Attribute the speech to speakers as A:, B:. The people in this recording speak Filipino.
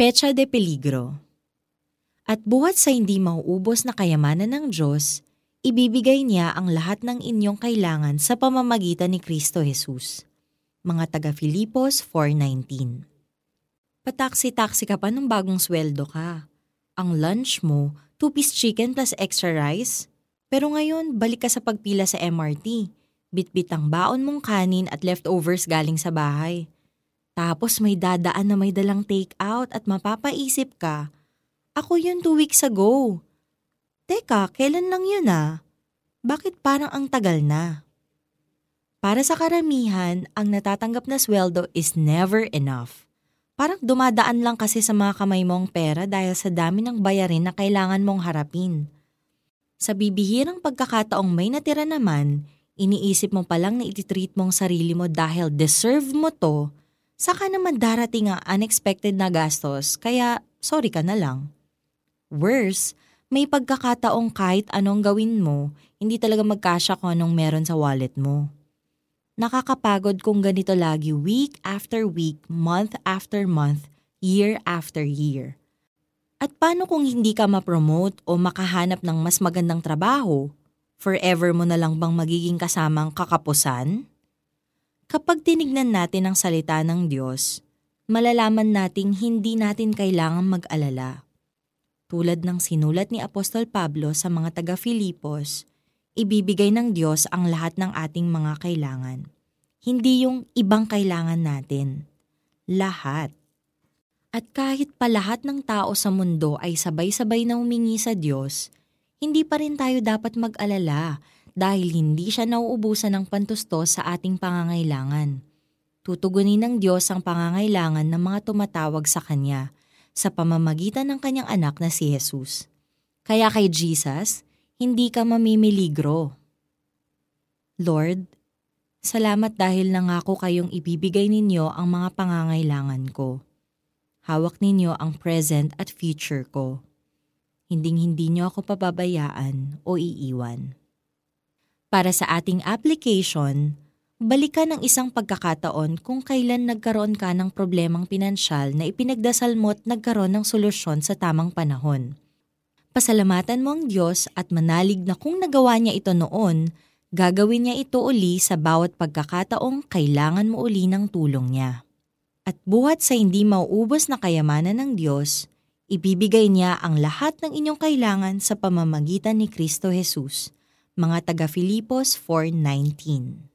A: Pecha de Peligro At buhat sa hindi mauubos na kayamanan ng Diyos, ibibigay niya ang lahat ng inyong kailangan sa pamamagitan ni Kristo Jesus. Mga taga Filipos 4.19 Pataksi-taksi ka pa ng bagong sweldo ka. Ang lunch mo, two-piece chicken plus extra rice? Pero ngayon, balik ka sa pagpila sa MRT. Bitbit ang baon mong kanin at leftovers galing sa bahay. Tapos may dadaan na may dalang take out at mapapaisip ka, ako yun two weeks ago. Teka, kailan lang yun ah? Bakit parang ang tagal na? Para sa karamihan, ang natatanggap na sweldo is never enough. Parang dumadaan lang kasi sa mga kamay mong pera dahil sa dami ng bayarin na kailangan mong harapin. Sa bibihirang pagkakataong may natira naman, iniisip mo palang na ititreat mong sarili mo dahil deserve mo to, saka naman darating ang unexpected na gastos kaya sorry ka na lang. Worse, may pagkakataong kahit anong gawin mo, hindi talaga magkasya kung anong meron sa wallet mo. Nakakapagod kung ganito lagi week after week, month after month, year after year. At paano kung hindi ka ma-promote o makahanap ng mas magandang trabaho? forever mo na lang bang magiging kasamang kakapusan? Kapag tinignan natin ang salita ng Diyos, malalaman nating hindi natin kailangang mag-alala. Tulad ng sinulat ni Apostol Pablo sa mga taga-Filipos, ibibigay ng Diyos ang lahat ng ating mga kailangan. Hindi yung ibang kailangan natin. Lahat. At kahit pa lahat ng tao sa mundo ay sabay-sabay na humingi sa Diyos, hindi pa rin tayo dapat mag-alala dahil hindi siya nauubusan ng pantusto sa ating pangangailangan. Tutugunin ng Diyos ang pangangailangan ng mga tumatawag sa Kanya sa pamamagitan ng Kanyang anak na si Jesus. Kaya kay Jesus, hindi ka mamimiligro. Lord, salamat dahil nangako kayong ibibigay ninyo ang mga pangangailangan ko. Hawak ninyo ang present at future ko hinding-hindi niyo ako pababayaan o iiwan. Para sa ating application, balikan ng isang pagkakataon kung kailan nagkaroon ka ng problemang pinansyal na ipinagdasal mo at nagkaroon ng solusyon sa tamang panahon. Pasalamatan mo ang Diyos at manalig na kung nagawa niya ito noon, gagawin niya ito uli sa bawat pagkakataong kailangan mo uli ng tulong niya. At buhat sa hindi mauubos na kayamanan ng Diyos, Ibibigay niya ang lahat ng inyong kailangan sa pamamagitan ni Kristo Jesus. Mga taga Filipos 4.19